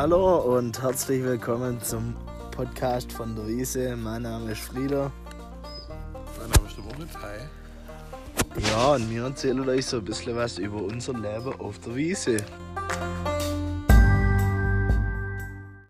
Hallo und herzlich willkommen zum Podcast von der Wiese. Mein Name ist Frieder. Mein Name ist der Moritz. Hi. Ja, und wir erzählen euch so ein bisschen was über unser Leben auf der Wiese.